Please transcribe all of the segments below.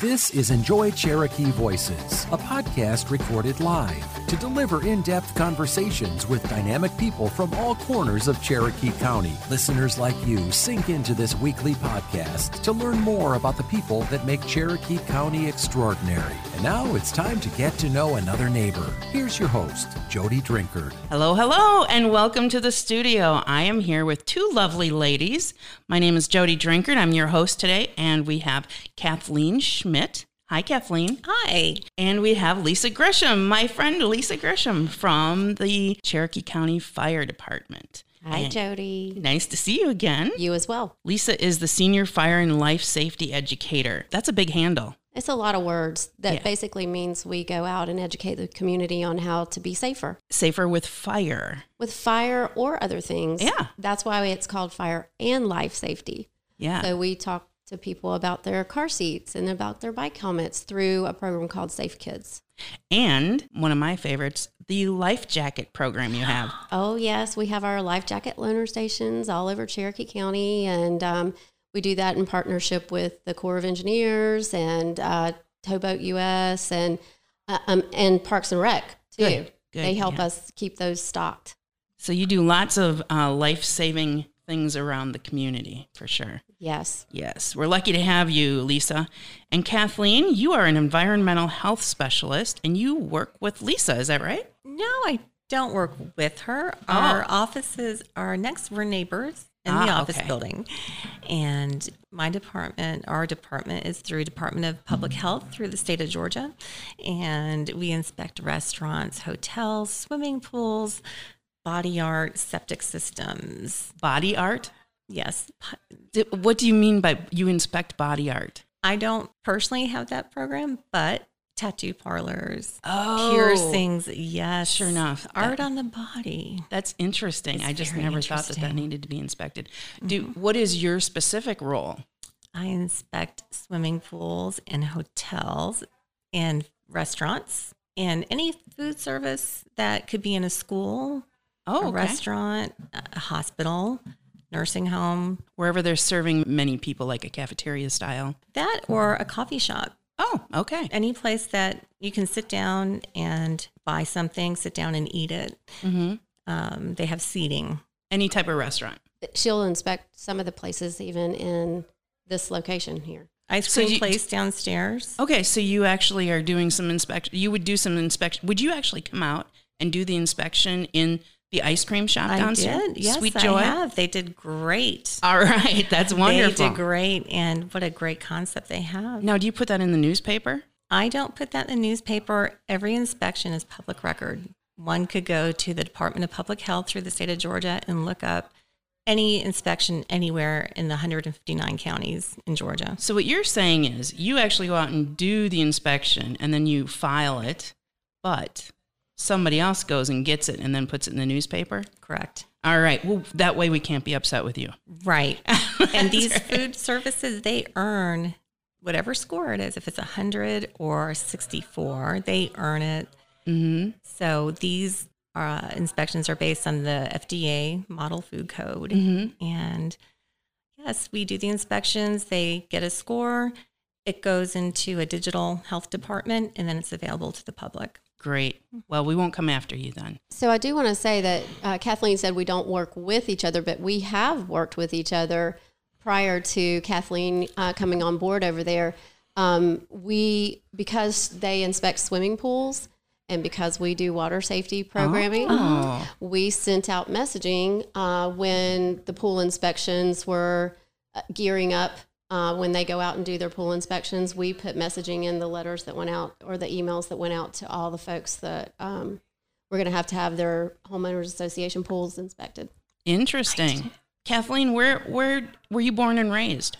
This is Enjoy Cherokee Voices, a podcast recorded live to deliver in depth conversations with dynamic people from all corners of Cherokee County. Listeners like you sink into this weekly podcast to learn more about the people that make Cherokee County extraordinary. And now it's time to get to know another neighbor. Here's your host, Jody Drinkard. Hello, hello, and welcome to the studio. I am here with two lovely ladies. My name is Jody Drinkard. I'm your host today, and we have Kathleen Schmidt. Hi, Kathleen. Hi. And we have Lisa Gresham, my friend Lisa Gresham from the Cherokee County Fire Department. Hi, And Jody. Nice to see you again. You as well. Lisa is the Senior Fire and Life Safety Educator. That's a big handle. It's a lot of words that Yeah. basically means we go out and educate the community on how to be safer Safer with fire. with fire or other things. Yeah. That's why it's called fire and life safety. Yeah. So we talk to people about their car seats and about their bike helmets through a program called Safe Kids. and one of my favorites, the life jacket program you have. Oh, yes. We have our life jacket loaner stations all over Cherokee County. And um, we do that in partnership with the Corps of Engineers and uh, Towboat US and, uh, um, and Parks and Rec, too. Good, good, they help yeah. us keep those stocked. So you do lots of uh, life saving things around the community for sure. Yes. Yes, we're lucky to have you, Lisa. And Kathleen, you are an environmental health specialist and you work with Lisa, is that right? No, I don't work with her. Oh. Our offices are next. We're neighbors in the Ah, office okay. building. And my department, our department is through Department of Public Health through the state of Georgia. And we inspect restaurants, hotels, swimming pools, body art, septic systems. Body art? Yes. What do you mean by you inspect body art? I don't personally have that program, but tattoo parlors, Oh. piercings, yes. Sure enough. Art on the body. That's interesting. It's I just never thought that that needed to be inspected. Do mm-hmm. what is your specific role? I inspect swimming pools and hotels and restaurants and any food service that could be in a school, Oh, a okay. restaurant, a hospital, nursing home, Wherever they're serving many people like a cafeteria style. that or a coffee shop. Oh, okay. Any place that you can sit down and buy something, sit down and eat it. hmm Um, they have seating. Any type of restaurant. She'll inspect some of the places even in this location here. Ice So cream you- place downstairs. Okay, so you actually are doing some inspection. You would do some inspection. Would you actually come out and do the inspection in the ice cream shop I downstairs? did. Yes, Sweet I have. They did great. All right, that's wonderful. They did great, and what a great concept they have. Now, do you put that in the newspaper? I don't put that in the newspaper. Every inspection is public record. One could go to the Department of Public Health through the state of Georgia and look up any inspection anywhere in the 159 counties in Georgia. So what you're saying is you actually go out and do the inspection and then you file it, but somebody else goes and gets it and then puts it in the newspaper. Correct. All right. Well, that way we can't be upset with you. Right. and these right. food services, they earn whatever score it is. If it's 100 or 64, they earn it. hmm So these uh, inspections are based on the FDA Model Food Code. hmm And yes, we do the inspections, they get a score, it goes into a digital health department, and then it's available to the public. Great. Well, we won't come after you then. So I do want to say that uh, Kathleen said we don't work with each other, but we have worked with each other prior to Kathleen uh, coming on board over there. Um, we because they inspect swimming pools and because we do water safety programming, Oh. we sent out messaging uh, when the pool inspections were uh, gearing up. Uh, when they go out and do their pool inspections, we put messaging in the letters that went out or the emails that went out to all the folks that um, we're going to have to have their homeowners association pools inspected. Interesting. Kathleen, where where were you born and raised?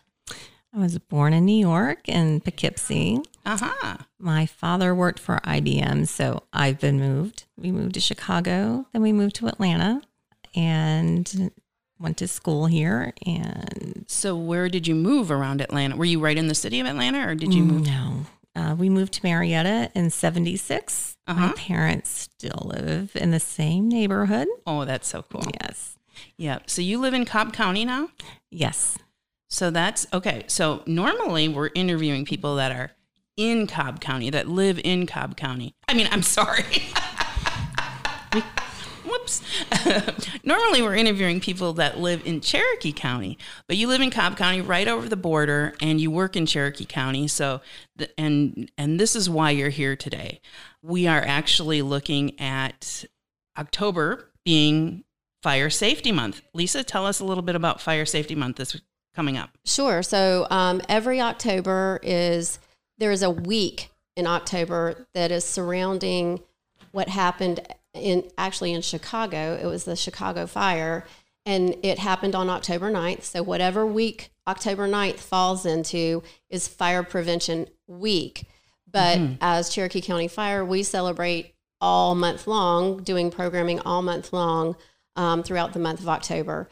I was born in New York in Poughkeepsie. Aha. My father worked for IBM, so I've been moved. We moved to Chicago, then we moved to Atlanta and went to school here. And So where did you move around Atlanta? Were you right in the city of Atlanta or did you move? No. Uh, we moved to Marietta in 76. My Uh-huh. parents still live in the same neighborhood. Oh, that's so cool. Yes. Yeah. So you live in Cobb County now? Yes. So that's okay. So normally we're interviewing people that are, in Cobb County that live in Cobb County. I mean, I'm sorry. Whoops. Normally, we're interviewing people that live in Cherokee County, but you live in Cobb County, right over the border, and you work in Cherokee County. So, the, and and this is why you're here today. We are actually looking at October being Fire Safety Month. Lisa, tell us a little bit about Fire Safety Month this coming up. Sure. So um, every October is there is a week in October that is surrounding what happened in actually in Chicago. It was the Chicago fire and it happened on October 9th. So whatever week October 9th falls into is fire prevention week. But mm-hmm. as Cherokee County Fire, we celebrate all month long, doing programming all month long um, throughout the month of October.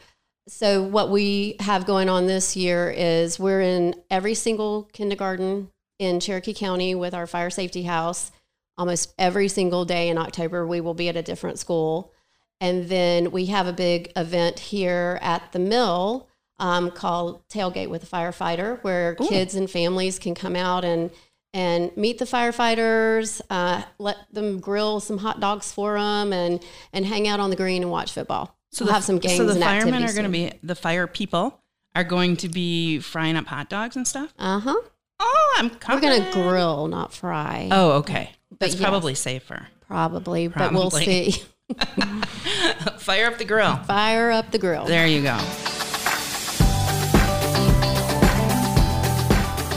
So, what we have going on this year is we're in every single kindergarten in Cherokee County with our fire safety house. Almost every single day in October, we will be at a different school. And then we have a big event here at the mill um, called Tailgate with a Firefighter, where Ooh. kids and families can come out and and meet the firefighters, uh, let them grill some hot dogs for them, and and hang out on the green and watch football. So we'll the, have some games. So the firemen are going to be the fire people are going to be frying up hot dogs and stuff. Uh huh. Oh, I'm coming. We're going to grill, not fry. Oh, okay. That's yes, probably safer. Probably, probably, but we'll see. Fire up the grill. Fire up the grill. There you go.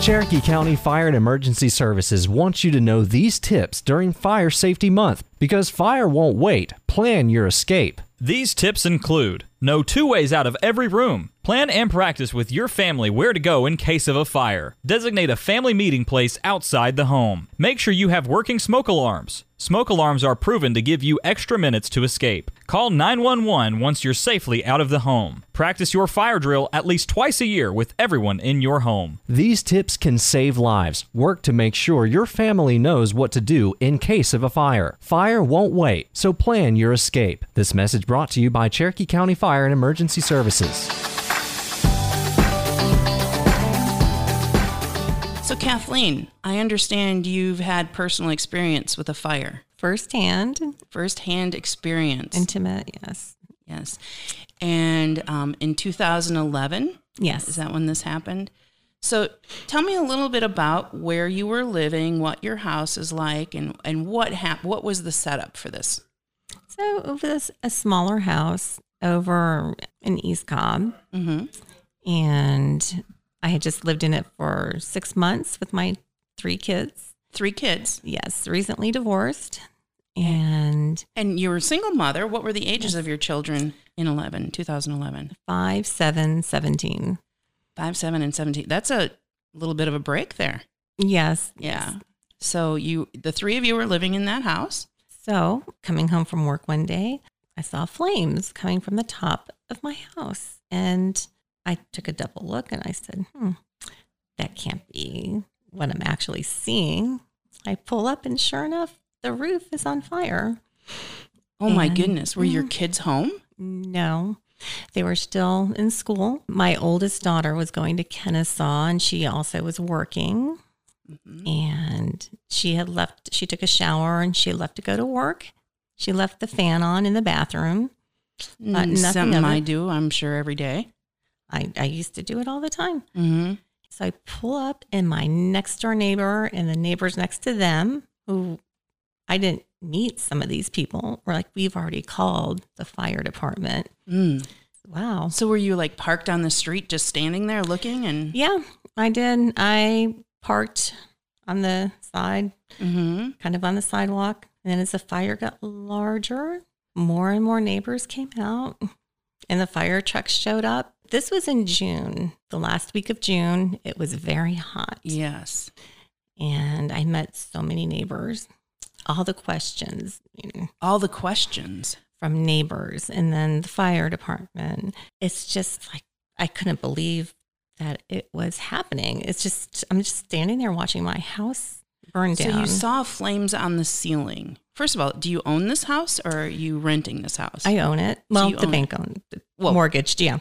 Cherokee County Fire and Emergency Services wants you to know these tips during Fire Safety Month because fire won't wait. Plan your escape. These tips include know two ways out of every room. Plan and practice with your family where to go in case of a fire. Designate a family meeting place outside the home. Make sure you have working smoke alarms. Smoke alarms are proven to give you extra minutes to escape. Call 911 once you're safely out of the home. Practice your fire drill at least twice a year with everyone in your home. These tips can save lives. Work to make sure your family knows what to do in case of a fire. Fire won't wait, so plan your escape. This message brought to you by Cherokee County Fire and Emergency Services. So, Kathleen, I understand you've had personal experience with a fire. Firsthand. Firsthand experience. Intimate, yes. Yes. And um, in 2011? Yes. Is that when this happened? So tell me a little bit about where you were living, what your house is like, and, and what hap- what was the setup for this? So it was a smaller house over in East Cobb. Mm-hmm. And I had just lived in it for six months with my three kids. Three kids? Yes, recently divorced. And and you were a single mother. What were the ages yes. of your children in 11, 2011? 5, 7, 17. 5, 7 and 17. That's a little bit of a break there. Yes. Yeah. Yes. So you the three of you were living in that house. So, coming home from work one day, I saw flames coming from the top of my house. And I took a double look and I said, hmm, that can't be what I'm actually seeing. I pull up and sure enough, the roof is on fire. Oh and, my goodness. Were your mm. kids home? No. They were still in school. My oldest daughter was going to Kennesaw and she also was working. Mm-hmm. And she had left, she took a shower and she left to go to work. She left the fan on in the bathroom. Mm, something I do, I'm sure, every day. I, I used to do it all the time. Mm-hmm. So I pull up, and my next door neighbor and the neighbors next to them, who I didn't meet some of these people, were like, We've already called the fire department. Mm. Wow. So were you like parked on the street, just standing there looking? And yeah, I did. I parked on the side, mm-hmm. kind of on the sidewalk. And then as the fire got larger, more and more neighbors came out, and the fire trucks showed up this was in June, the last week of June. It was very hot. Yes. And I met so many neighbors, all the questions. You know, all the questions from neighbors and then the fire department. It's just like, I couldn't believe that it was happening. It's just, I'm just standing there watching my house burn down. So you saw flames on the ceiling. First of all, do you own this house or are you renting this house? I own it. Well, the bank owned it. Well, mortgaged, yeah.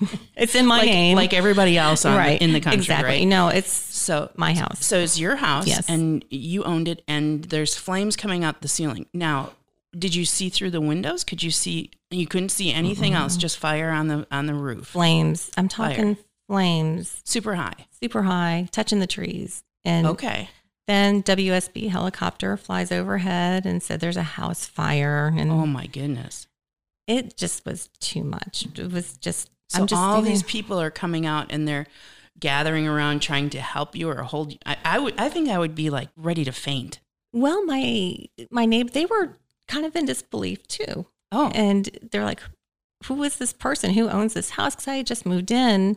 it's in my like, name, like everybody else right. The, in the country. Exactly. Right? No, it's So my house. So it's your house, Yes. and you owned it, and there's flames coming out the ceiling. Now, did you see through the windows? Could you see? You couldn't see anything else, just fire on the on the roof, flames. I'm talking flames, super high. super high, touching the trees. And Okay, then WSB helicopter flies overhead and said there's a house fire, and oh my goodness. it just was too much. It was just. So I'm just all thinking- these people are coming out, and they're gathering around, trying to help you or hold you. I, I would, I think, I would be like ready to faint. Well, my my neighbor, they were kind of in disbelief too. Oh, And they're like, who is this person? Who owns this house? Because I had just moved in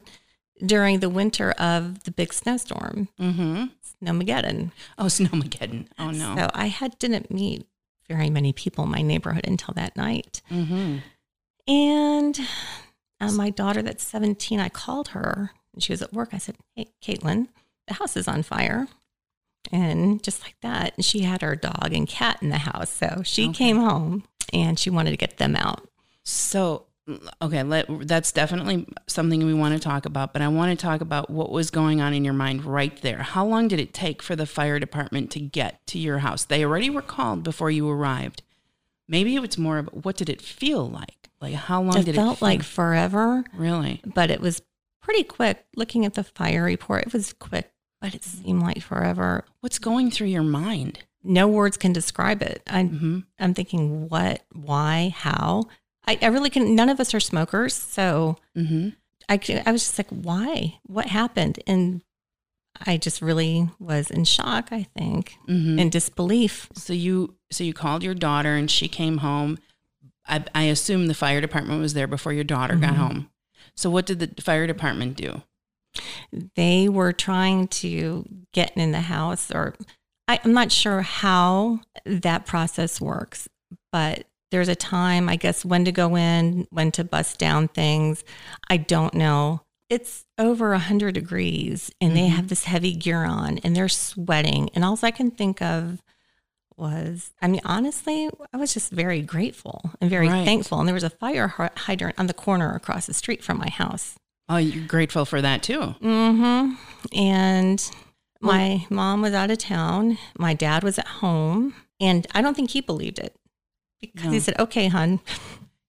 during the winter of the big snowstorm, mm-hmm. Snowmageddon. Oh, Snowmageddon. Oh no. So I had didn't meet very many people in my neighborhood until that night. mm-hmm. And uh, my daughter, that's 17, I called her and she was at work. I said, Hey, Caitlin, the house is on fire. And just like that, and she had her dog and cat in the house. So she Okay. came home and she wanted to get them out. So, okay, let, that's definitely something we want to talk about, but I want to talk about what was going on in your mind right there. How long did it take for the fire department to get to your house? They already were called before you arrived. Maybe it's more of what did it feel like? Like how long It did felt it feel? like forever, really? but it was pretty quick. Looking at the fire report, it was quick, but it seemed like forever. What's going through your mind? No words can describe it. I, hmm I'm thinking, what, why, how? I, I really can. None of us are smokers, so hmm I, I was just like, why? What happened? And I just really was in shock, I think, hmm in disbelief. So you so you called your daughter and she came home. I, I assume the fire department was there before your daughter got Mhm. home. So what did the fire department do? They were trying to get in the house, or I, I'm not sure how that process works, but there's a time, I guess, when to go in, when to bust down things. I don't know. It's over 100 degrees and they Mhm. have this heavy gear on and they're sweating. And all I can think of was, I mean, honestly, I was just very grateful and very Right. thankful. And there was a fire hydrant on the corner across the street from my house. Oh, you're grateful for that too. Mm-hmm. And my mom was out of town. My dad was at home. And I don't think he believed it because No. he said, okay, hun.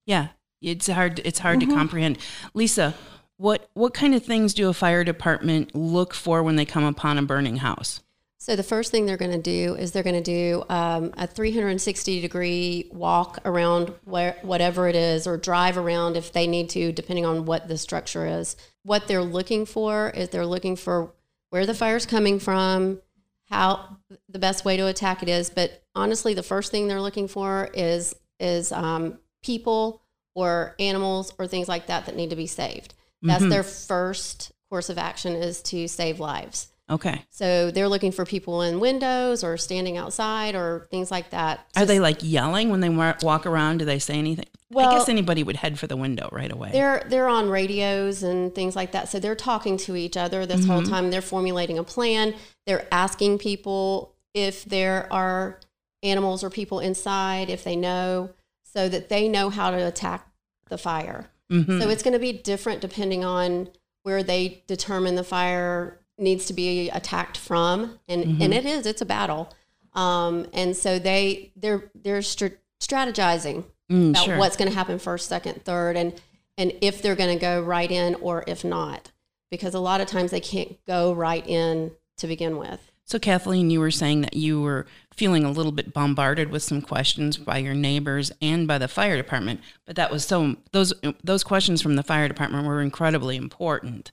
Yeah, it's hard. It's hard Mhm. to comprehend. Lisa, what what kind of things do a fire department look for when they come upon a burning house? So the first thing they're going to do is they're going to do um, a 360 degree walk around where whatever it is, or drive around if they need to, depending on what the structure is. What they're looking for is they're looking for where the fire's coming from, how the best way to attack it is. But honestly, the first thing they're looking for is is um, people or animals or things like that that need to be saved. That's Mhm. their first course of action is to save lives. Okay. So they're looking for people in windows or standing outside or things like that. Are they like yelling when they walk around? Do they say anything? I guess anybody would head for the window right away. They're they're on radios and things like that. So they're talking to each other this whole Mhm. time. They're formulating a plan. They're asking people if there are animals or people inside, if they know, so that they know how to attack the fire. Mhm. So it's going to be different depending on where they determine the fire needs to be attacked from, and Mm-hmm. and it is it's a battle, um, and so they they're they're str- strategizing Mm, about sure. what's going to happen first, second, third, and and if they're going to go right in or if not, because a lot of times they can't go right in to begin with. So, Kathleen, you were saying that you were feeling a little bit bombarded with some questions by your neighbors and by the fire department, but that was so those those questions from the fire department were incredibly important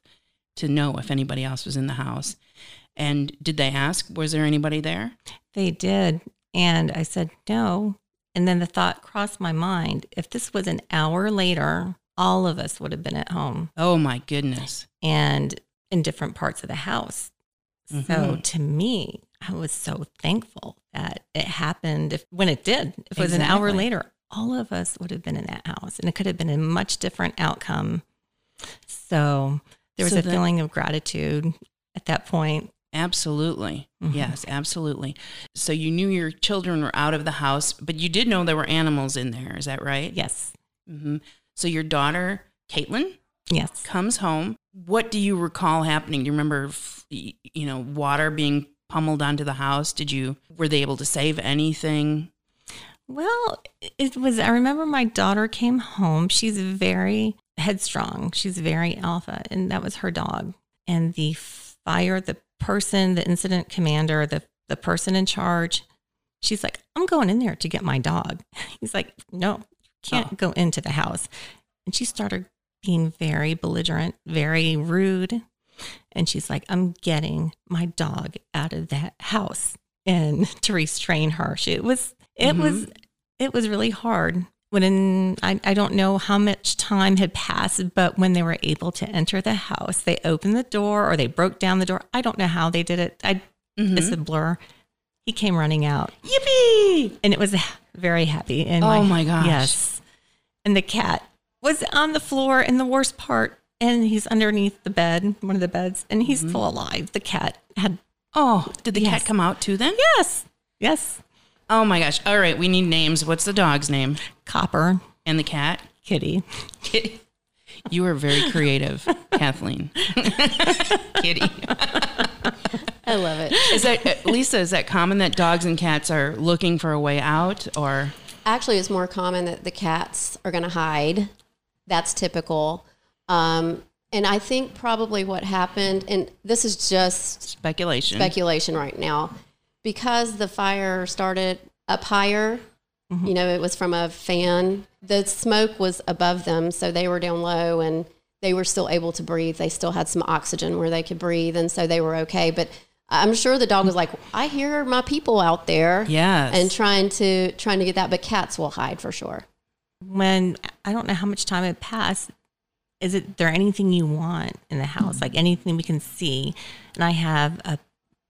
to know if anybody else was in the house. And did they ask, was there anybody there? They did. And I said, no. And then the thought crossed my mind if this was an hour later, all of us would have been at home Oh my goodness. and in different parts of the house. So Mhm. to me, I was so thankful that it happened if, when it did. If it was an hour later, all of us would have been in that house and it could have been a much different outcome. So there was So a that- feeling of gratitude at that point. Absolutely. Mhm. Yes, absolutely. So you knew your children were out of the house, but you did know there were animals in there. Is that right? Yes. hmm So your daughter, Caitlin, Yes. comes home what do you recall happening? Do you remember, you know, water being pummeled onto the house? Did you were they able to save anything? Well, it was, I remember my daughter came home. She's very headstrong. She's very alpha, and that was her dog. And the fire, the person, the incident commander, the, the person in charge, she's like, I'm going in there to get my dog. He's like, No, you can't Oh. go into the house. And she started being very belligerent, very rude. And she's like, I'm getting my dog out of that house and to restrain her. She, it was, it mm-hmm. was, it was really hard. When I, I don't know how much time had passed, but when they were able to enter the house, they opened the door or they broke down the door. I don't know how they did it. I, mm-hmm. it's a blur. He came running out Yippee! and it was very happy. And Oh my gosh. Yes. And the cat was on the floor in the worst part, and he's underneath the bed, one of the beds, and he's mm-hmm. still alive. The cat had Oh, did the Yes. cat come out too then? yes, yes, Oh my gosh. All right, we need names. What's the dog's name? copper And the cat? kitty. Kitty. You are very creative, Kathleen. Kitty. I love it. Is that uh, Lisa? Is that common that dogs and cats are looking for a way out, or Actually, it's more common that the cats are going to hide. That's typical. Um, and I think probably what happened, and this is just speculation? speculation right now, because the fire started up higher, mm-hmm. you know, it was from a fan, the smoke was above them. So they were down low and they were still able to breathe. They still had some oxygen where they could breathe. And so they were okay. But I'm sure the dog was like, I hear my people out there. Yes. And trying to trying to get that, but cats will hide for sure. When I don't know how much time it passed, is it there anything you want in the house, hmm. like anything we can see? And I have a,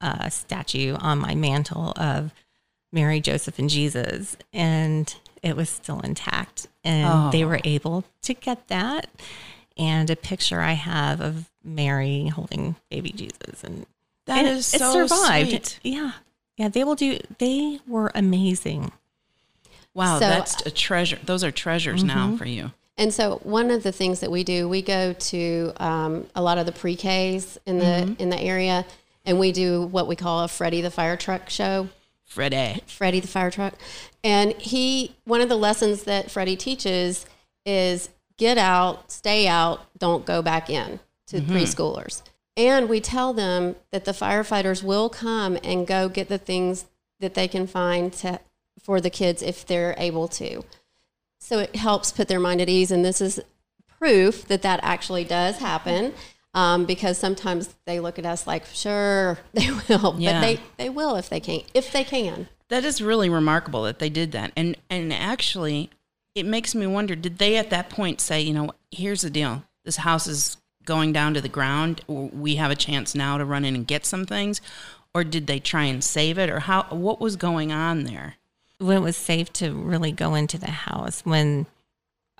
a statue on my mantle of Mary, Joseph, and Jesus, and it was still intact. And they Oh. were able to get that. And a picture I have of Mary holding baby Jesus, and That and is it so survived. sweet. Yeah, yeah, they will do. They were amazing. Wow, So- that's a treasure. Those are treasures now for you. And so one of the things that we do, we go to um, a lot of the pre-Ks in the in the area, and we do what we call a Freddie the Fire Truck show. Freddie. Freddie the fire truck. And he, one of the lessons that Freddie teaches is get out, stay out, don't go back in to mm-hmm. preschoolers. And we tell them that the firefighters will come and go get the things that they can find to, for the kids if they're able to. So it helps put their mind at ease. And this is proof that that actually does happen. Um, because sometimes they look at us like, sure, they will, Yeah. but they, they will if they can, if they can. That is really remarkable that they did that. And and actually, it makes me wonder: Did they at that point say, you know, here's the deal, this house is going down to the ground. We have a chance now to run in and get some things, or did they try and save it, or how? What was going on there? when it was safe to really go into the house when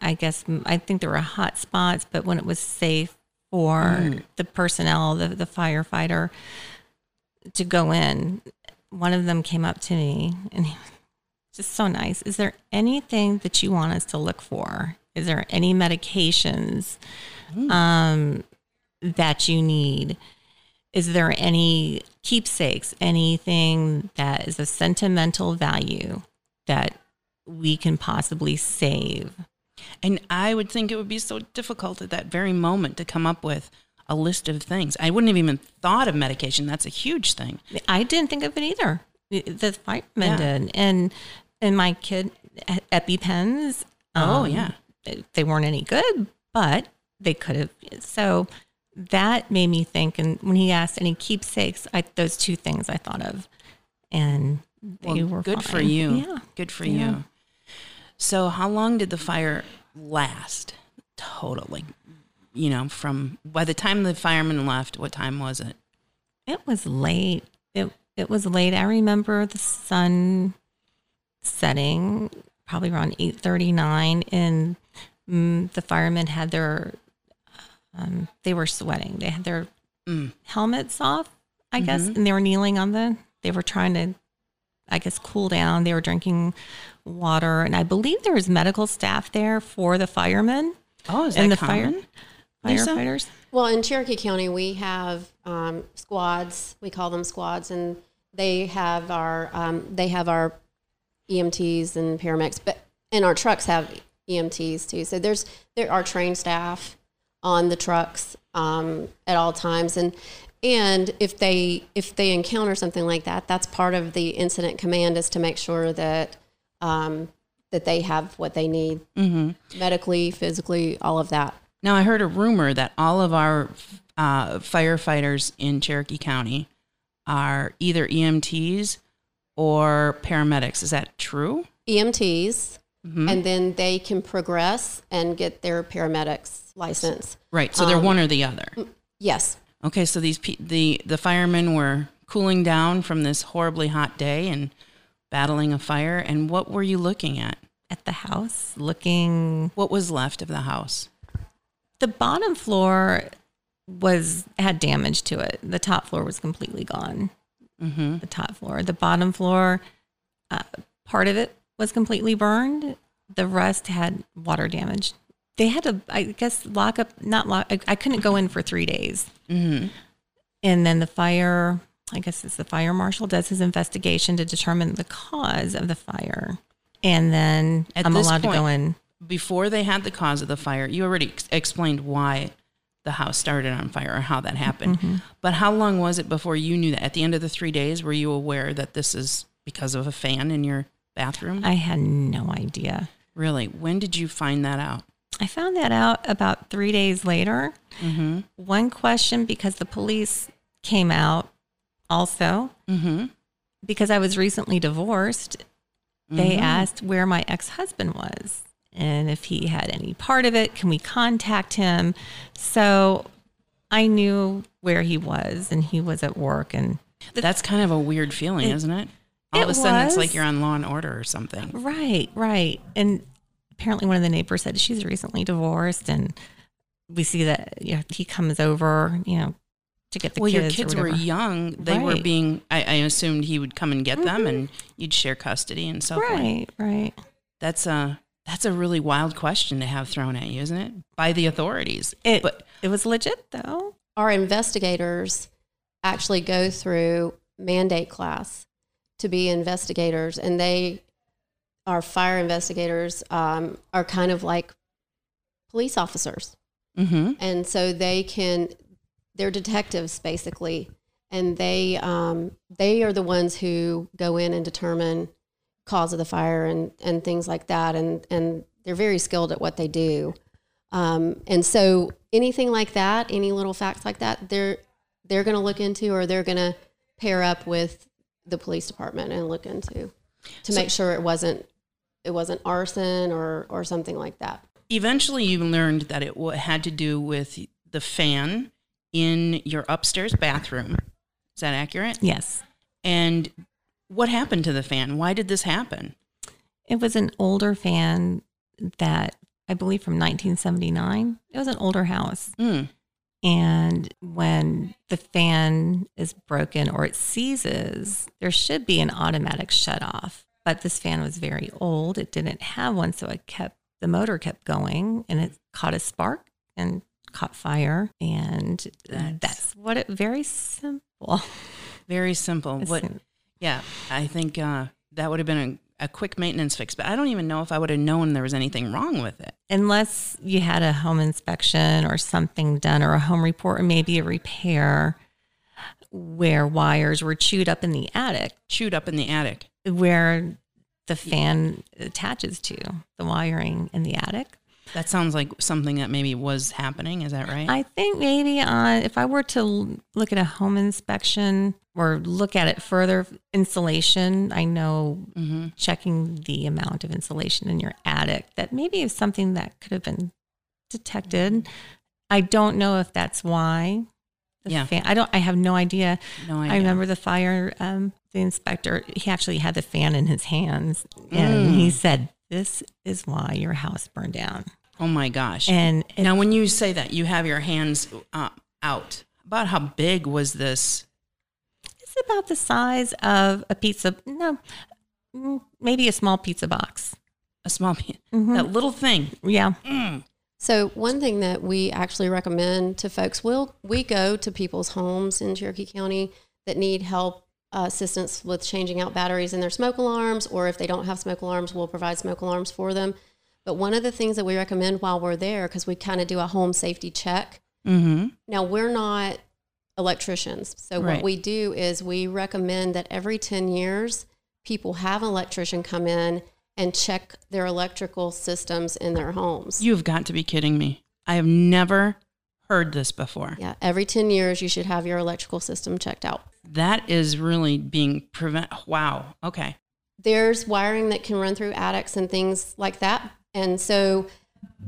i guess i think there were hot spots but when it was safe for the personnel the, the firefighter to go in. One of them came up to me and he was just so nice. Is there anything that you want us to look for? Is there any medications um, that you need? Is there any keepsakes, anything that is of sentimental value that we can possibly save? And I would think it would be so difficult at that very moment to come up with a list of things. I wouldn't have even thought of medication. That's a huge thing. I didn't think of it either. The firemen Yeah. did, and and my kid epipens. Oh, um, yeah. they- weren't any good, but they could have. So that made me think. And when he asked any keepsakes, I, those two things I thought of, and they Well, were good for you. Yeah. Good for Yeah. you. So, how long did the fire last? Total, like, you know, from by the time the firemen left, what time was it? It was late. It it was late. I remember the sun setting probably around eight thirty nine, and mm, the firemen had their um, they were sweating. They had their Mm. helmets off, I guess, and they were kneeling on the. They were trying to, I guess, cool down. They were drinking water, and I believe there was medical staff there for the firemen Oh, is and that the common? fire. Lisa? firefighters? Well, in Cherokee County, we have um, squads. We call them squads, and they have our um, they have our EMTs and paramedics, but and our trucks have EMTs too. So there's there are trained staff on the trucks um, at all times, and and if they if they encounter something like that, that's part of the incident command is to make sure that um, that they have what they need medically, physically, all of that. Now, I heard a rumor that all of our uh, firefighters in Cherokee County are either EMTs or paramedics. Is that true? EMTs, Mm-hmm. and then they can progress and get their paramedics license. Right. So they're Um, one or the other. Yes. Okay. So these pe- the the firemen were cooling down from this horribly hot day and battling a fire. And what were you looking at? At the house, looking What was left of the house? the bottom floor was had damage to it. The top floor was completely gone. Mm-hmm. The top floor, the bottom floor, uh, part of it was completely burned. The rest had water damage. They had to, I guess, lock up. Not lock. I, I couldn't go in for three days. Mm-hmm. And then the fire, I guess it's the fire marshal, does his investigation to determine the cause of the fire. And then At I'm allowed to go in. Before they had the cause of the fire, you already ex- explained why the house started on fire or how that happened. Mm-hmm. But how long was it before you knew that? At the end of the three days, were you aware that this is because of a fan in your bathroom? I had no idea. really? When did you find that out? I found that out about three days later. Mm-hmm. One question because the police came out also Mm-hmm. because I was recently divorced. They asked where my ex husband was and if he had any part of it. Can we contact him? So I knew where he was and he was at work. And That's kind of a weird feeling, It- isn't it? All of a it sudden, it's like you're on Law and Order or something. right, right. And apparently one of the neighbors said she's recently divorced and we see that you know, he comes over, you know, to get the well, kids. Well, your or kids were young. They were being. I, I assumed he would come and get them, and mm-hmm. you'd share custody and so forth. Right, right. That's a that's a really wild question to have thrown at you, isn't it? By the authorities. It, but it was legit though. Our investigators actually go through mandate class to be investigators, and they, our fire investigators, um, are kind of like police officers. hmm and so they can they're detectives basically. And they um, they are the ones who go in and determine cause of the fire and and things like that. And and they're very skilled at what they do. Um, and so anything like that any little facts like that they're they're going to look into or they're going to pair up with the police department and look into to make sure it wasn't it wasn't arson or or something like that Eventually, you learned that it had to do with the fan in your upstairs bathroom. Is that accurate? Yes. And what happened to the fan? Why did this happen? It was an older fan that I believe from 1979. It was an older house. Mm. And when the fan is broken or it seizes, there should be an automatic shut off. But this fan was very old. It didn't have one. So it kept, the motor kept going and it caught a spark and caught fire. And That's- that's, what it, very simple. Very simple. What? Yeah, I think uh, that would have been a, a quick maintenance fix, but I don't even know if I would have known there was anything wrong with it. unless you had a home inspection or something done or a home report or maybe a repair where wires were chewed up in the attic Chewed up in the attic. Where the fan attaches to the wiring in the attic That sounds like something that maybe was happening. Is that right? i think maybe on if i were to look at a home inspection or look at it further insulation i know mm-hmm. checking the amount of insulation in your attic that maybe is something that could have been detected. I don't know if that's why. The Yeah. fan, I don't. I have no idea. No idea. I remember the fire, um, the inspector. He actually had the fan in his hands, and he Mm. said, "This is why your house burned down." Oh my gosh. And it, now, when you say that, you have your hands uh, out. About how big was this? it's about the size of a pizza. No, mm, maybe a small pizza box. A small piece. Mhm. That little thing. Yeah, Mm. So one thing that we actually recommend to folks, we'll, we go to people's homes in Cherokee County that need help, uh, assistance with changing out batteries in their smoke alarms, or if they don't have smoke alarms, we'll provide smoke alarms for them. But one of the things that we recommend while we're there, because we kind of do a home safety check. Mm-hmm. Now we're not electricians, so Right. what we do is we recommend that every ten years, people have an electrician come in and check their electrical systems in their homes. You've got to be kidding me. I have never heard this before. Yeah, every 10 years you should have your electrical system checked out. That is really being prevent. Wow. Okay. There's wiring that can run through attics and things like that. And so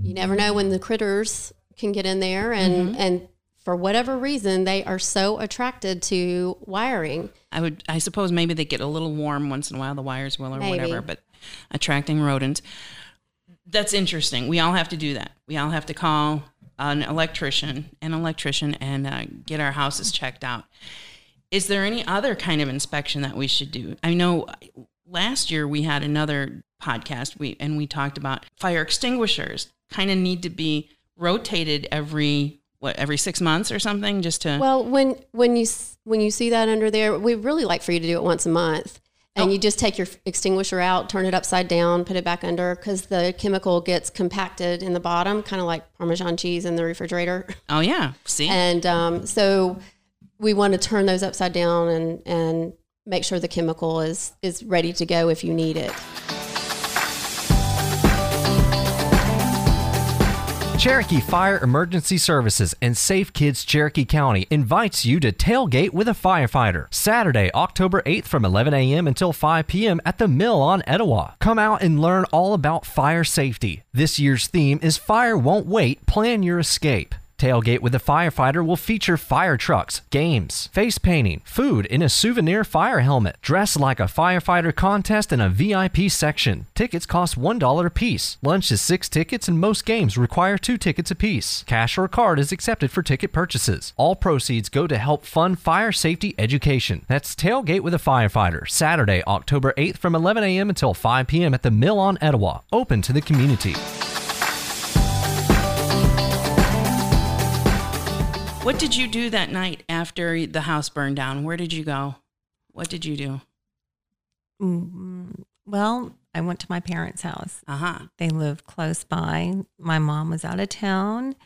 you never know when the critters can get in there and mm-hmm. and for whatever reason they are so attracted to wiring. I would. I suppose maybe they get a little warm once in a while. The wires will or Maybe. whatever. But attracting rodents. That's interesting. We all have to do that. We all have to call an electrician, an electrician, and uh, get our houses checked out. Is there any other kind of inspection that we should do? I know last year we had another podcast we and we talked about fire extinguishers kind of need to be rotated every what every 6 months or something just to Well, when when you when you see that under there, we really like for you to do it once a month. And you just take your extinguisher out, turn it upside down, put it back under because the chemical gets compacted in the bottom, kind of like Parmesan cheese in the refrigerator. Oh yeah, see? And um, so we want to turn those upside down and, and make sure the chemical is, is ready to go if you need it. Cherokee Fire Emergency Services and Safe Kids Cherokee County invites you to tailgate with a firefighter Saturday, October 8th from 11 a.m. until 5 p.m. at the Mill on Etowah. Come out and learn all about fire safety. This year's theme is Fire Won't Wait, Plan Your Escape. Tailgate with a Firefighter will feature fire trucks, games, face painting, food in a souvenir fire helmet, dress like a firefighter contest, and a VIP section. Tickets cost $1 a piece. Lunch is six tickets, and most games require two tickets apiece. Cash or card is accepted for ticket purchases. All proceeds go to help fund fire safety education. That's Tailgate with a Firefighter, Saturday, October 8th from 11 a.m. until 5 p.m. at the Mill on Etowah, open to the community. What did you do that night after the house burned down? Where did you go? What did you do? Mm, Well, I went to my parents' house. Uh huh. They lived close by. My mom was out of town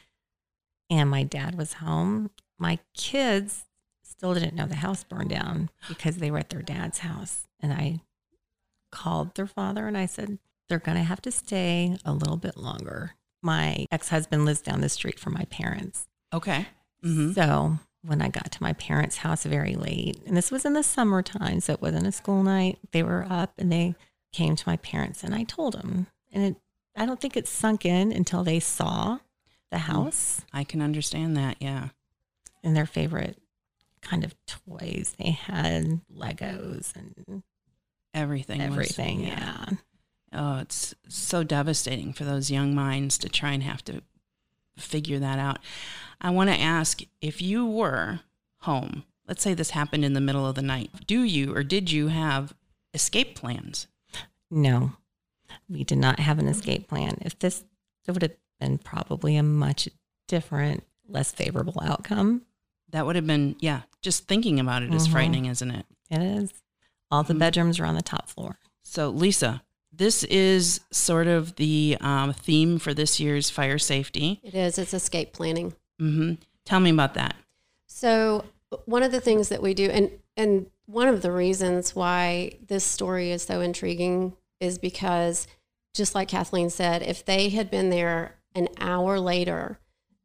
and my dad was home. My kids still didn't know the house burned down because they were at their dad's house. And I called their father and I said, they're going to have to stay a little bit longer. My ex husband lives down the street from my parents. Okay. Hmm So when I got to my parents' house very late, and this was in the summertime, so it wasn't a school night, they were up and they came to my parents and I told them. And it, I don't think it sunk in until they saw the house I can understand that. Yeah. and their favorite kind of toys. They had Legos and Everything. was- everything. yeah. Oh, it's so devastating for those young minds to try and have to figure that out. I want to ask if you were home, let's say this happened in the middle of the night, do you or did you have escape plans? No, we did not have an escape plan. If this, it would have been probably a much different, less favorable outcome. That would have been, yeah, just thinking about it is Mhm. frightening, isn't it? It is. All the Mhm. bedrooms are on the top floor. So, Lisa, this is sort of the um, theme for this year's fire safety. It is, it's escape planning. Mm-hmm. Tell me about that. So one of the things that we do, and and one of the reasons why this story is so intriguing is because, just like Kathleen said, if they had been there an hour later,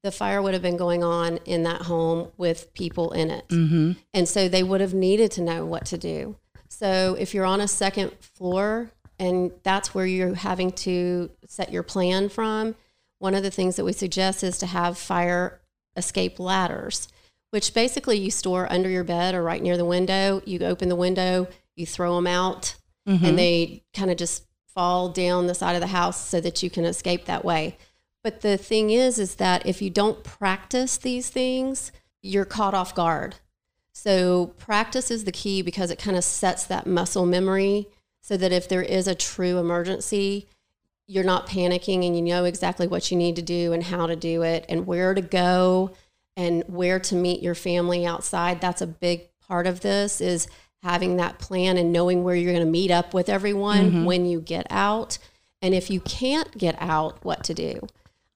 the fire would have been going on in that home with people in it, hmm and so they would have needed to know what to do. So if you're on a second floor and that's where you're having to set your plan from, one of the things that we suggest is to have fire escape ladders, which basically you store under your bed or right near the window. You open the window, you throw them out, Mhm. and they kind of just fall down the side of the house so that you can escape that way. But the thing is, is that if you don't practice these things, you're caught off guard. So practice is the key because it kind of sets that muscle memory so that if there is a true emergency, you're not panicking and you know exactly what you need to do and how to do it and where to go and where to meet your family outside. That's a big part of this is having that plan and knowing where you're going to meet up with everyone when you get out. And if you can't get out, what to do.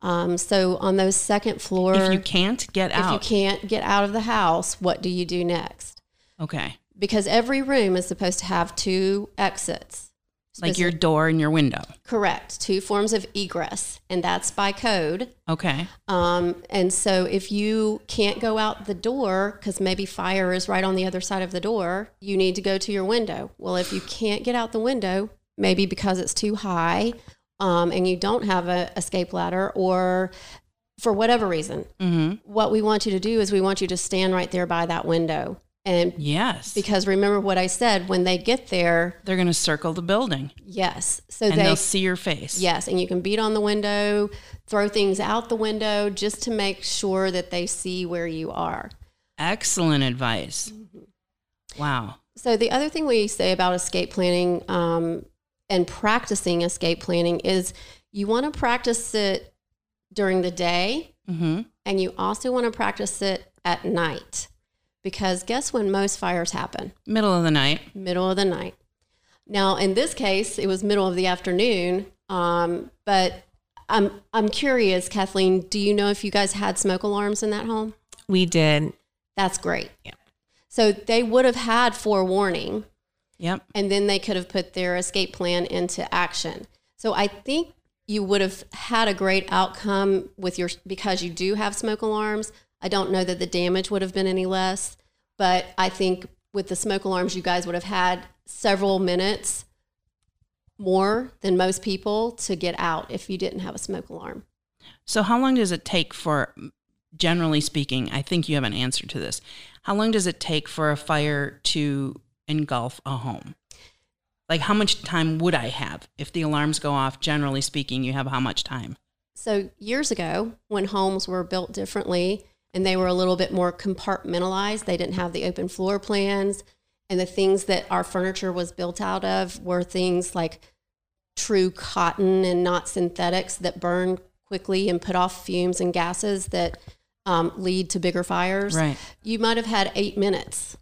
Um, so on those second floor, If you can't get out, if you can't get out of the house, what do you do next? okay, Because every room is supposed to have two exits. like your door and your window. correct, two forms of egress, and that's by code. Okay, Um, and so if you can't go out the door because maybe fire is right on the other side of the door, you need to go to your window. Well, if you can't get out the window, maybe because it's too high um, and you don't have a escape ladder or for whatever reason, hmm what we want you to do is we want you to stand right there by that window. And yes, because remember what I said, when they get there, they're going to circle the building yes. So and they they'll see your face. Yes, and you can beat on the window, throw things out the window just to make sure that they see where you are. Excellent advice. Mm-hmm. Wow. So, the other thing we say about escape planning um, and practicing escape planning is you want to practice it during the day hmm and you also want to practice it at night. Because guess when most fires happen? Middle of the night. middle of the night. Now, in this case, it was middle of the afternoon. Um, but I'm I'm curious, Kathleen. Do you know if you guys had smoke alarms in that home? We did. That's great. Yeah. So they would have had forewarning, Yep. and then they could have put their escape plan into action. So I think you would have had a great outcome with your because you do have smoke alarms. I don't know that the damage would have been any less, but I think with the smoke alarms, you guys would have had several minutes more than most people to get out if you didn't have a smoke alarm. So, how long does it take for, generally speaking, I think you have an answer to this. How long does it take for a fire to engulf a home? Like, how much time would I have if the alarms go off? Generally speaking, you have how much time? So years ago, when homes were built differently and they were a little bit more compartmentalized, they didn't have the open floor plans, and the things that our furniture was built out of were things like true cotton and not synthetics that burn quickly and put off fumes and gases that um, lead to bigger fires. Right. You might have had eight minutes.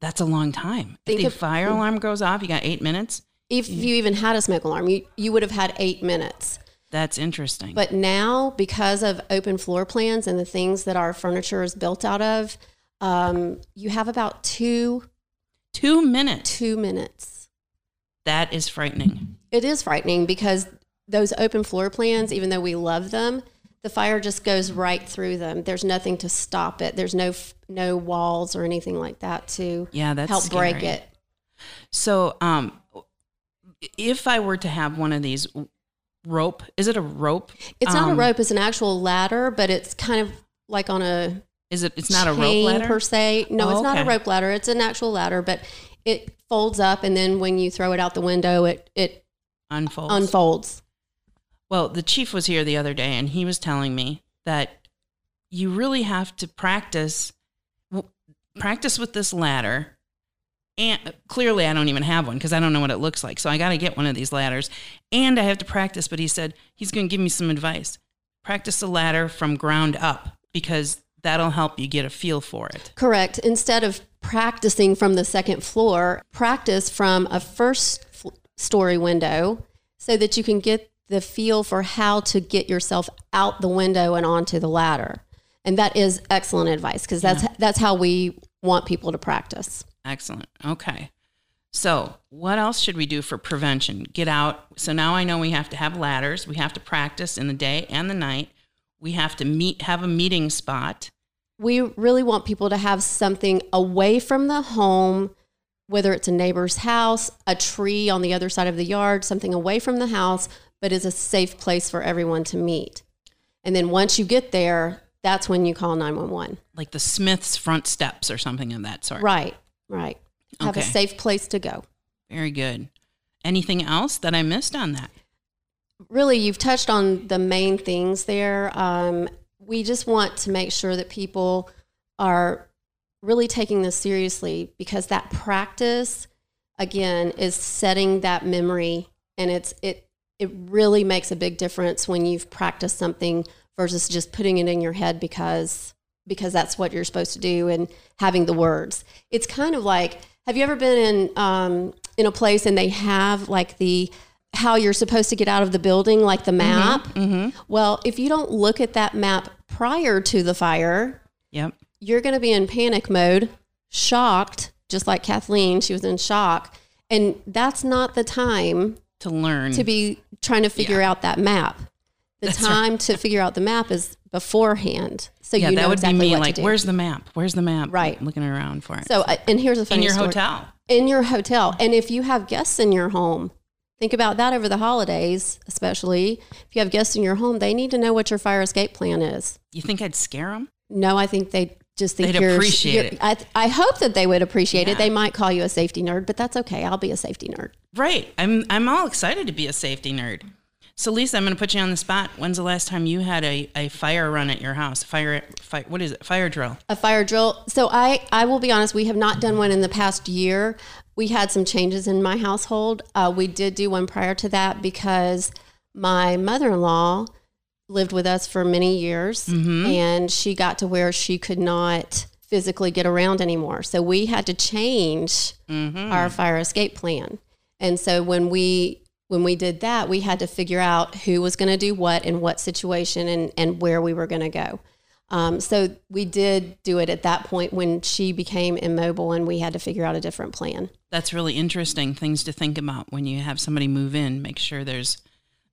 That's a long time. Think if the of- fire alarm goes off, you got eight minutes. If you even had a smoke alarm, you, you would have had eight minutes. That's interesting. But now, because of open floor plans and the things that our furniture is built out of, um, you have about two two minutes. two minutes. That is frightening. It is frightening because those open floor plans, even though we love them, the fire just goes right through them. There's nothing to stop it. There's no no walls or anything like that to Yeah, that's help break it. So, um, if I were to have one of these rope, is it a rope? It's not a Um, rope; it's an actual ladder, but it's kind of like on a Is it? It's not a rope ladder per se. No, Oh, it's not a rope ladder. It's an actual ladder, but it folds up, and then when you throw it out the window, it it unfolds. unfolds. Well, the chief was here the other day, and he was telling me that you really have to practice practice with this ladder. And clearly, I don't even have one because I don't know what it looks like. So I got to get one of these ladders, and I have to practice. But he said he's going to give me some advice. Practice the ladder from ground up because that'll help you get a feel for it. Correct. Instead of practicing from the second floor, practice from a first f- story window so that you can get the feel for how to get yourself out the window and onto the ladder. And that is excellent advice because that's that's how we want people to practice. Excellent. Okay. So, what else should we do for prevention? Get out. So now I know we have to have ladders. We have to practice in the day and the night. We have to meet, have a meeting spot. we really want people to have something away from the home, whether it's a neighbor's house, a tree on the other side of the yard, something away from the house, but is a safe place for everyone to meet. And then once you get there, that's when you call 911. like the Smith's front steps or something of that sort. Right, right. Have a safe place to go. Very good. Anything else that I missed on that? really you've touched on the main things there um, we just want to make sure that people are really taking this seriously because that practice again is setting that memory and it's it it really makes a big difference when you've practiced something versus just putting it in your head because because that's what you're supposed to do and having the words. It's kind of like have you ever been in um, in a place and they have like the how you're supposed to get out of the building, like the map? Well, if you don't look at that map prior to the fire, Yep. you're going to be in panic mode, shocked, just like Kathleen, she was in shock. And that's not the time To learn. to be trying to figure out that map. The That's time to figure out the map is beforehand. So yeah, you that know would exactly be me. Like, where's the map? Where's the map? Right. I'm Looking around for it. so, uh, and here's a funny in your story. hotel. in your hotel. And if you have guests in your home, think about that over the holidays, especially if you have guests in your home, they need to know what your fire escape plan is. You think I'd scare them? No, I think they just think They'd you're, appreciate you're- it. I, I hope that they would appreciate Yeah. it. They might call you a safety nerd, but that's okay. I'll be a safety nerd. Right. I'm I'm all excited to be a safety nerd. So Lisa, I'm going to put you on the spot. When's the last time you had a, a fire run at your house? Fire, fire what is it? Fire drill. A fire drill. So I, I will be honest, we have not done one in the past year. We had some changes in my household. Uh, we did do one prior to that because my mother-in-law lived with us for many years and she got to where she could not physically get around anymore. So we had to change our fire escape plan. And so when we when we did that, we had to figure out who was going to do what in what situation and, and where we were going to go. Um, so we did do it at that point when she became immobile and we had to figure out a different plan. That's really interesting things to think about when you have somebody move in. Make sure there's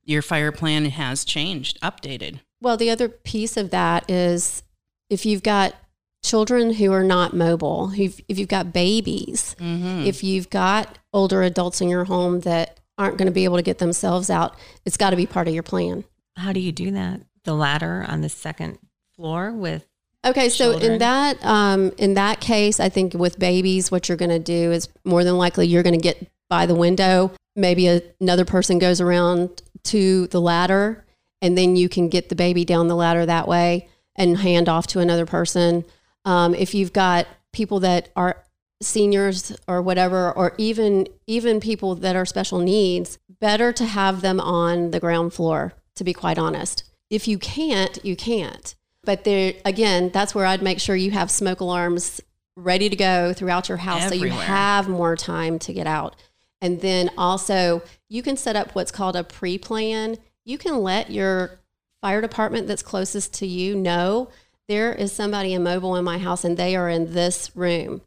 your fire plan has changed, updated. Well, the other piece of that is if you've got children who are not mobile, if you've got babies, if you've got older adults in your home that aren't going to be able to get themselves out, it's got to be part of your plan. How do you do that? The ladder on the second floor with Okay, so children. in that um, in that case, I think with babies, what you're going to do is more than likely you're going to get by the window. Maybe a, another person goes around to the ladder, and then you can get the baby down the ladder that way and hand off to another person. Um, if you've got people that are seniors or whatever, or even even people that are special needs, better to have them on the ground floor. To be quite honest, if you can't, you can't. But there again, that's where I'd make sure you have smoke alarms ready to go throughout your house, so you have more time to get out. And then also, you can set up what's called a pre-plan. You can let your fire department that's closest to you know there is somebody immobile in my house and they are in this room.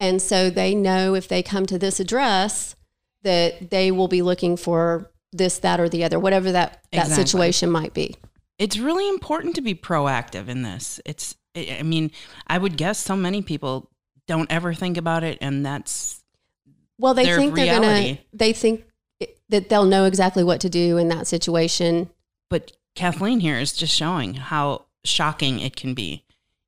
And so they know if they come to this address that they will be looking for this, that, or the other, whatever that, that Exactly. situation might be. It's really important to be proactive in this. It's, I mean, I would guess so many people don't ever think about it, and that's Well, they think they're going to, they think that they'll know exactly what to do in that situation. but Kathleen here is just showing how shocking it can be.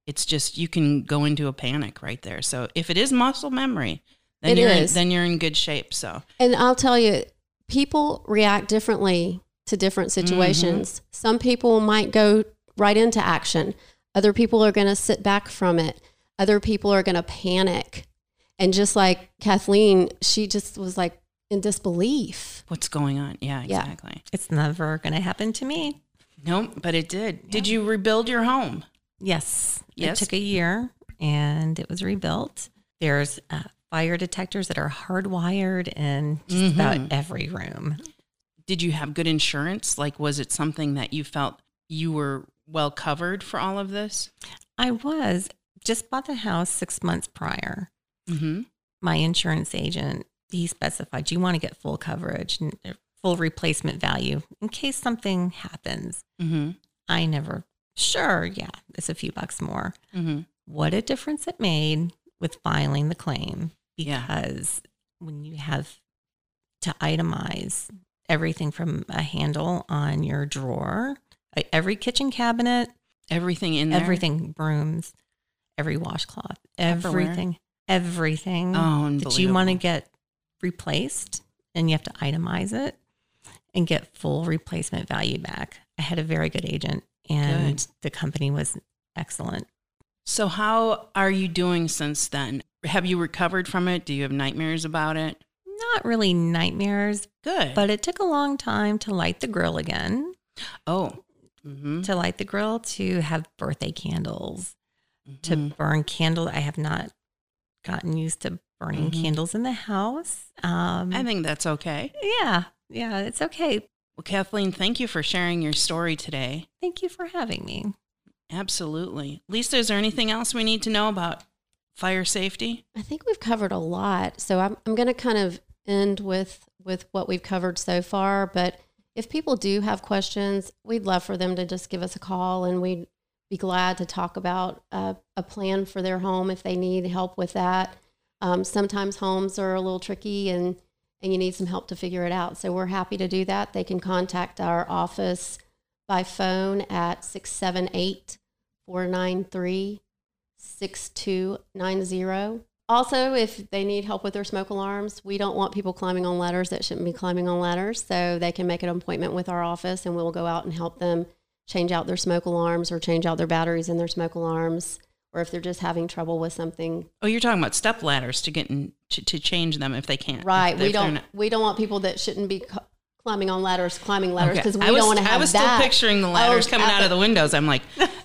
It's just you can go into a panic right there. So if it is muscle memory, then It you're is. In, then you're in good shape. So And I'll tell you, people react differently to different mm-hmm. situations. Some people might go right into action. Other people are going to sit back from it. Other people are going to panic. And just like Kathleen, she just was like in disbelief. what's going on? Yeah, Yeah. exactly. it's never going to happen to me. Nope, but it did. Did you rebuild your home? Yes. Yes. It took a year and it was rebuilt. There's uh, fire detectors that are hardwired in just about every room. Did you have good insurance? Like, was it something that you felt you were well covered for all of this? I was just bought the house six months prior. Mm-hmm. My insurance agent, he specified you want to get full coverage, and uh, full replacement value in case something happens. Mm-hmm. I never, sure, yeah, it's a few bucks more. Mm-hmm. what a difference it made with filing the claim Yeah. because when you have to itemize everything from a handle on your drawer, every kitchen cabinet, Everything in there. everything brooms, every washcloth, everything, everything Oh, that you want to get replaced and you have to itemize it and get full replacement value back. I had a very good agent and Good. the company was excellent. So, how are you doing since then? Have you recovered from it? Do you have nightmares about it? not really nightmares, Good. but it took a long time to light the grill again, oh. hmm to light the grill, to have birthday candles, to Mhm. burn candles. I have not gotten used to burning Mhm. candles in the house. Um, I think that's okay. yeah, yeah, it's okay. Well, Kathleen, thank you for sharing your story today. Thank you for having me. Absolutely. Lisa, is there anything else we need to know about fire safety? I think we've covered a lot. So I'm, I'm going to kind of end with with what we've covered so far. But if people do have questions, we'd love for them to just give us a call, and we'd be glad to talk about uh, a plan for their home if they need help with that. Um, sometimes homes are a little tricky, and and you need some help to figure it out. So we're happy to do that. They can contact our office by phone at 678 493 6290. Also, if they need help with their smoke alarms, we don't want people climbing on ladders that shouldn't be climbing on ladders. So they can make an appointment with our office and we'll go out and help them change out their smoke alarms or change out their batteries in their smoke alarms. Or if they're just having trouble with something, Oh, you're talking about step ladders to get in, to, to change them if they can't. right? If We they're don't not- we don't want people that shouldn't be cu- climbing on ladders climbing ladders Okay. because we I was, don't want to have I was that. still picturing the ladders Oh, coming uh, out of the windows. I'm like,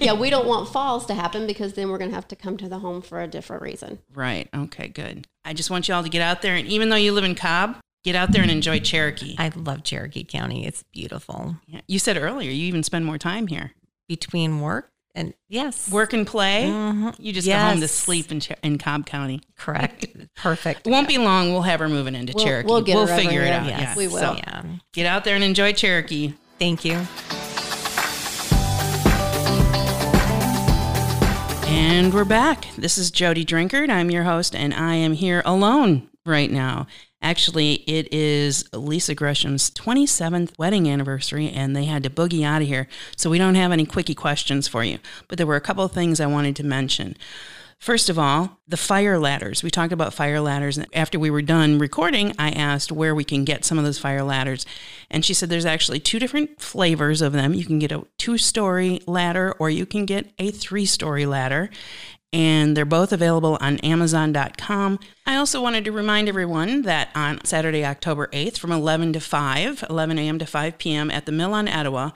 yeah, we don't want falls to happen because then we're going to have to come to the home for a different reason. right. Okay, good. I just want you all to get out there. And even though you live in Cobb, get out there and enjoy Cherokee. I love Cherokee County. It's beautiful. Yeah. You said earlier you even spend more time here. Between work and yes, Work and play. Mhm. You just go home to sleep in, Cher- in Cobb County. Correct. Perfect. It won't be long. We'll have her moving into We'll- Cherokee. we'll get her figure it out. Yes, yeah. we will. So yeah. get out there and enjoy Cherokee. Thank you. And we're back. This is Jody Drinkard. I'm your host, and I am here alone right now. Actually, it is Lisa Gresham's 27th wedding anniversary, and they had to boogie out of here. So we don't have any quickie questions for you. But there were a couple of things I wanted to mention. First of all, the fire ladders. We talked about fire ladders. And after we were done recording, I asked where we can get some of those fire ladders. And she said there's actually two different flavors of them. You can get a two story ladder or you can get a three story ladder. And they're both available on Amazon.com. I also wanted to remind everyone that on Saturday, October 8th, from 11 to 5, 11 a.m. to 5 p.m. at the Mill on Etowah,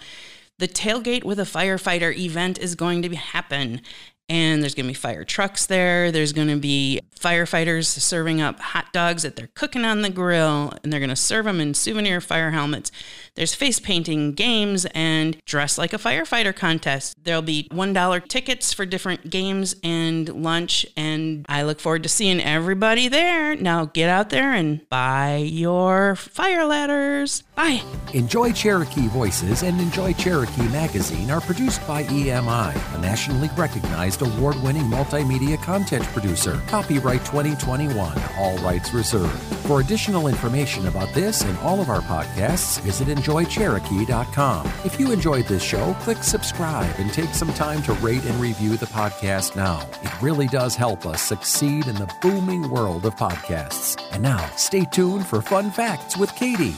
the Tailgate with a Firefighter event is going to happen. And there's going to be fire trucks there. There's going to be firefighters serving up hot dogs that they're cooking on the grill, and they're going to serve them in souvenir fire helmets. There's face painting games and dress like a firefighter contest. There'll be $1 tickets for different games and lunch, and I look forward to seeing everybody there. Now get out there and buy your fire ladders. Bye. Enjoy Cherokee Voices and Enjoy Cherokee Magazine are produced by EMI, a nationally recognized award winning multimedia content producer. Copyright 2021, all rights reserved. For additional information about this and all of our podcasts, visit enjoycherokee.com. If you enjoyed this show, click subscribe and take some time to rate and review the podcast now. It really does help us succeed in the booming world of podcasts. And now, stay tuned for fun facts with Katie.